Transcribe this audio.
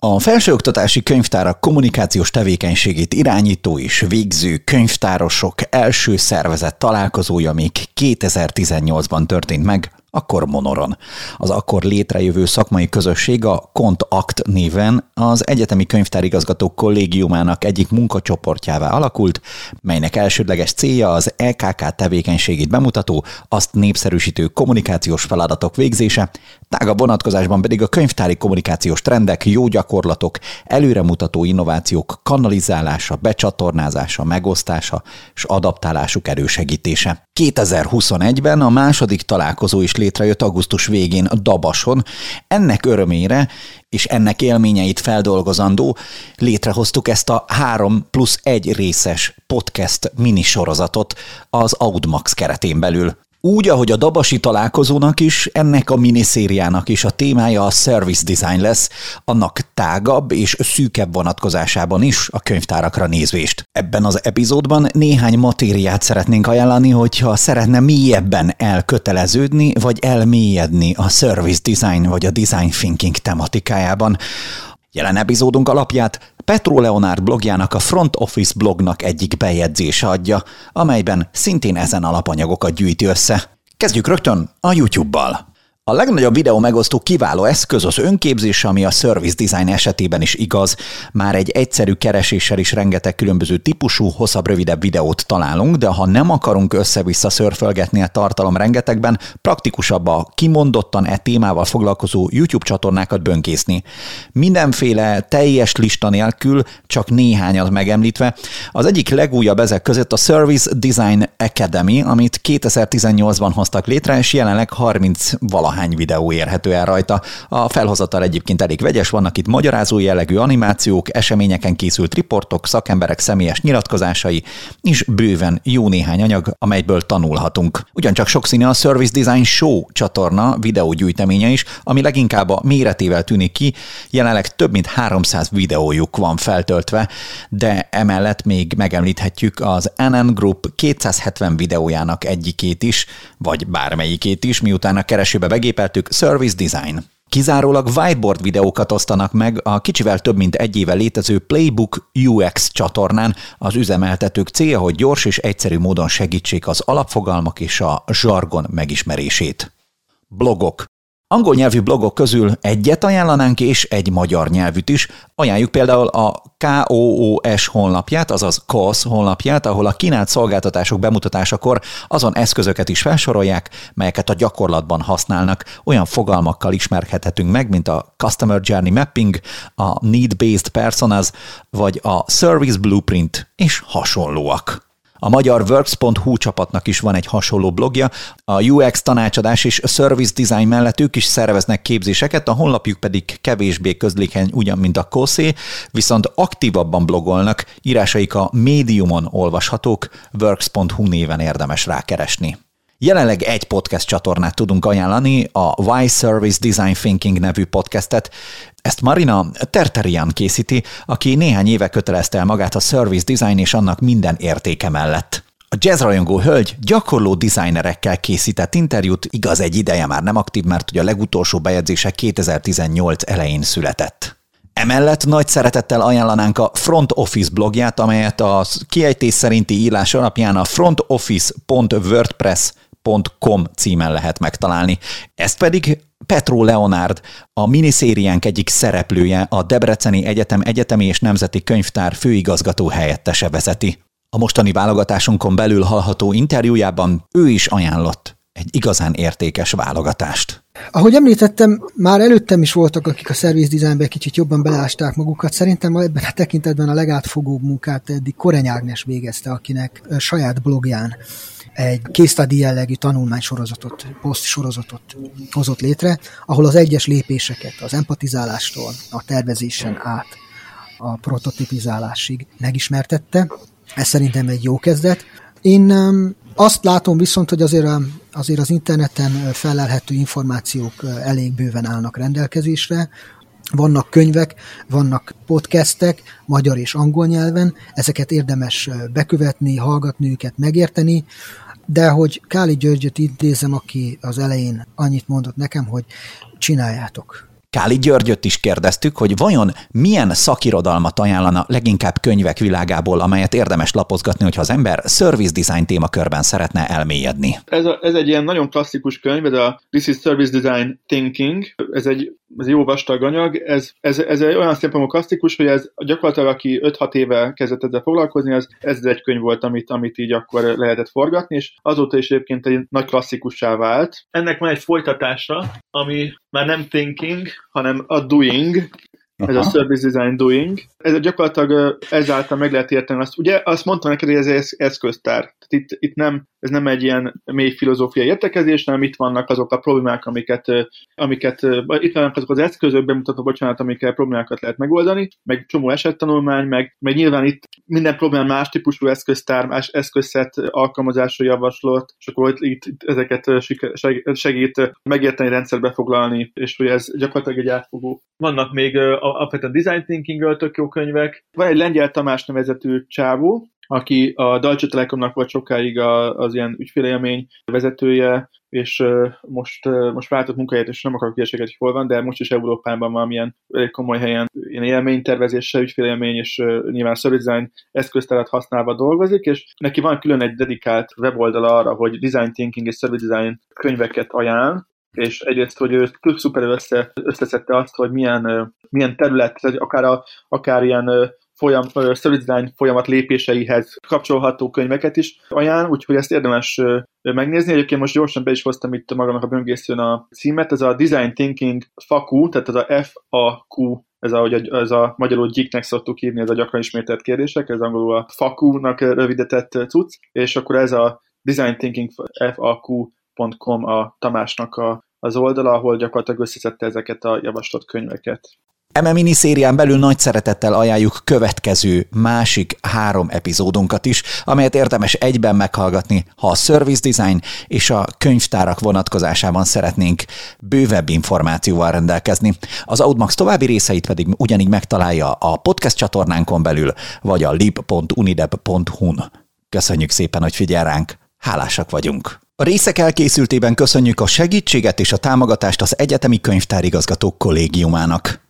A felsőoktatási könyvtárak kommunikációs tevékenységét irányító és végző könyvtárosok első szervezet találkozója még 2018-ban történt meg akkor Monoron. Az akkor létrejövő szakmai közösség a Kont Act néven az Egyetemi Könyvtárigazgatók Kollégiumának egyik munkacsoportjává alakult, melynek elsődleges célja az EKK tevékenységét bemutató, azt népszerűsítő kommunikációs feladatok végzése, tágabb vonatkozásban pedig a könyvtári kommunikációs trendek, jó gyakorlatok, előremutató innovációk kanalizálása, becsatornázása, megosztása és adaptálásuk elősegítése. 2021-ben a második találkozó is létrejött augusztus végén a Dabason. Ennek örömére és ennek élményeit feldolgozandó létrehoztuk ezt a 3 plusz 1 részes podcast minisorozatot az Audmax keretén belül. Úgy, ahogy a Dabasi találkozónak is, ennek a miniszériának is a témája a service design lesz, annak tágabb és szűkebb vonatkozásában is a könyvtárakra nézvést. Ebben az epizódban néhány matériát szeretnénk ajánlani, hogyha szeretne mélyebben elköteleződni, vagy elmélyedni a service design vagy a design thinking tematikájában. Jelen epizódunk alapját Petro Leonard blogjának a Front Office blognak egyik bejegyzése adja, amelyben szintén ezen alapanyagokat gyűjti össze. Kezdjük rögtön a YouTube-bal. A legnagyobb videó megosztó kiváló eszköz az önképzés, ami a service design esetében is igaz. Már egy egyszerű kereséssel is rengeteg különböző típusú, hosszabb, rövidebb videót találunk, de ha nem akarunk össze-vissza szörfölgetni a tartalom rengetegben, praktikusabb a kimondottan e témával foglalkozó YouTube csatornákat bönkészni. Mindenféle teljes lista nélkül, csak néhányat megemlítve. Az egyik legújabb ezek között a Service Design Academy, amit 2018-ban hoztak létre, és jelenleg 30 valahány ahány videó érhető el rajta. A felhozatal egyébként elég vegyes, vannak itt magyarázó jellegű animációk, eseményeken készült riportok, szakemberek személyes nyilatkozásai, és bőven jó néhány anyag, amelyből tanulhatunk. Ugyancsak sokszínű a Service Design Show csatorna videógyűjteménye is, ami leginkább a méretével tűnik ki, jelenleg több mint 300 videójuk van feltöltve, de emellett még megemlíthetjük az NN Group 270 videójának egyikét is, vagy bármelyikét is, miután a keresőbe begépeltük Service Design. Kizárólag whiteboard videókat osztanak meg a kicsivel több mint egy éve létező Playbook UX csatornán. Az üzemeltetők célja, hogy gyors és egyszerű módon segítsék az alapfogalmak és a zsargon megismerését. Blogok. Angol nyelvű blogok közül egyet ajánlanánk, és egy magyar nyelvűt is. Ajánljuk például a KOOS honlapját, azaz KOS honlapját, ahol a kínált szolgáltatások bemutatásakor azon eszközöket is felsorolják, melyeket a gyakorlatban használnak. Olyan fogalmakkal ismerkedhetünk meg, mint a Customer Journey Mapping, a Need-Based Personas, vagy a Service Blueprint, és hasonlóak. A magyar Works.hu csapatnak is van egy hasonló blogja, a UX tanácsadás és service design mellett ők is szerveznek képzéseket, a honlapjuk pedig kevésbé közlékeny ugyan, mint a Koszé, viszont aktívabban blogolnak, írásaik a médiumon olvashatók, Works.hu néven érdemes rákeresni. Jelenleg egy podcast csatornát tudunk ajánlani, a Why Service Design Thinking nevű podcastet. Ezt Marina Terterian készíti, aki néhány éve kötelezte el magát a service design és annak minden értéke mellett. A jazzrajongó hölgy gyakorló designerekkel készített interjút, igaz egy ideje már nem aktív, mert ugye a legutolsó bejegyzése 2018 elején született. Emellett nagy szeretettel ajánlanánk a Front Office blogját, amelyet a kiejtés szerinti írás alapján a frontoffice.wordpress com címen lehet megtalálni. Ezt pedig Petro Leonard, a miniszériánk egyik szereplője, a Debreceni Egyetem Egyetemi és Nemzeti Könyvtár főigazgató helyettese vezeti. A mostani válogatásunkon belül hallható interjújában ő is ajánlott egy igazán értékes válogatást. Ahogy említettem, már előttem is voltak, akik a service designbe kicsit jobban beleásták magukat. Szerintem ebben a tekintetben a legátfogóbb munkát eddig Koreny Ágnes végezte, akinek saját blogján egy study jellegű tanulmánysorozatot, poszt sorozatot hozott létre, ahol az egyes lépéseket, az empatizálástól a tervezésen át a prototipizálásig megismertette. Ez szerintem egy jó kezdet. Én azt látom viszont, hogy azért, azért az interneten felelhető információk elég bőven állnak rendelkezésre, vannak könyvek, vannak podcastek, magyar és angol nyelven, ezeket érdemes bekövetni, hallgatni őket, megérteni, de hogy Káli Györgyöt idézem, aki az elején annyit mondott nekem, hogy csináljátok. Káli Györgyöt is kérdeztük, hogy vajon milyen szakirodalmat ajánlana leginkább könyvek világából, amelyet érdemes lapozgatni, hogyha az ember service design témakörben szeretne elmélyedni. Ez, a, ez egy ilyen nagyon klasszikus könyv, ez a This is Service Design Thinking, ez egy, ez jó vastag anyag, ez, ez, ez egy olyan szempontból klasszikus, hogy ez gyakorlatilag aki 5-6 éve kezdett ezzel foglalkozni, az, ez egy könyv volt, amit, amit így akkor lehetett forgatni, és azóta is egyébként egy nagy klasszikussá vált. Ennek van egy folytatása, ami már nem thinking, hanem a doing, Aha. ez a Service Design Doing. Ez gyakorlatilag ezáltal meg lehet érteni azt, ugye azt mondtam neked, hogy ez eszköztár. Tehát itt, itt nem, ez nem egy ilyen mély filozófiai értekezés, hanem itt vannak azok a problémák, amiket, amiket itt vannak azok az eszközök, bemutató, bocsánat, amikkel problémákat lehet megoldani, meg csomó esettanulmány, meg, meg nyilván itt minden probléma más típusú eszköztár, más eszközszet alkalmazásra javaslott, és akkor itt, itt ezeket segít megérteni, rendszerbe foglalni, és hogy ez gyakorlatilag egy átfogó. Vannak még alapvetően design thinkingről tök jó könyvek. Van egy Lengyel Tamás nevezetű csávó, aki a Deutsche Telekomnak volt sokáig az ilyen ügyfélélmény vezetője, és most, most váltott munkahelyet, és nem akarok hülyeséget, hogy hol van, de most is Európában valamilyen elég komoly helyen ilyen élménytervezéssel, ügyfélélmény, és nyilván service design eszköztárat használva dolgozik, és neki van külön egy dedikált weboldala arra, hogy design thinking és service design könyveket ajánl, és egyrészt, hogy ő tök szuper össze, összeszedte azt, hogy milyen, milyen terület, akár, a, akár ilyen folyam, design folyamat lépéseihez kapcsolható könyveket is ajánl, úgyhogy ezt érdemes megnézni. Egyébként most gyorsan be is hoztam itt magamnak a böngészőn a címet, ez a Design Thinking FAQ, tehát ez a FAQ ez a, ez a magyarul geeknek szoktuk írni, ez a gyakran ismételt kérdések, ez angolul a FAQ-nak rövidített cucc, és akkor ez a Design Thinking FAQ.com a Tamásnak a az oldala, ahol gyakorlatilag összeszedte ezeket a javaslott könyveket. Eme miniszérián belül nagy szeretettel ajánljuk következő másik három epizódunkat is, amelyet érdemes egyben meghallgatni, ha a service design és a könyvtárak vonatkozásában szeretnénk bővebb információval rendelkezni. Az Audmax további részeit pedig ugyanígy megtalálja a podcast csatornánkon belül, vagy a lib.unideb.hu-n. Köszönjük szépen, hogy figyel ránk, hálásak vagyunk! A részek elkészültében köszönjük a segítséget és a támogatást az Egyetemi Könyvtárigazgatók kollégiumának.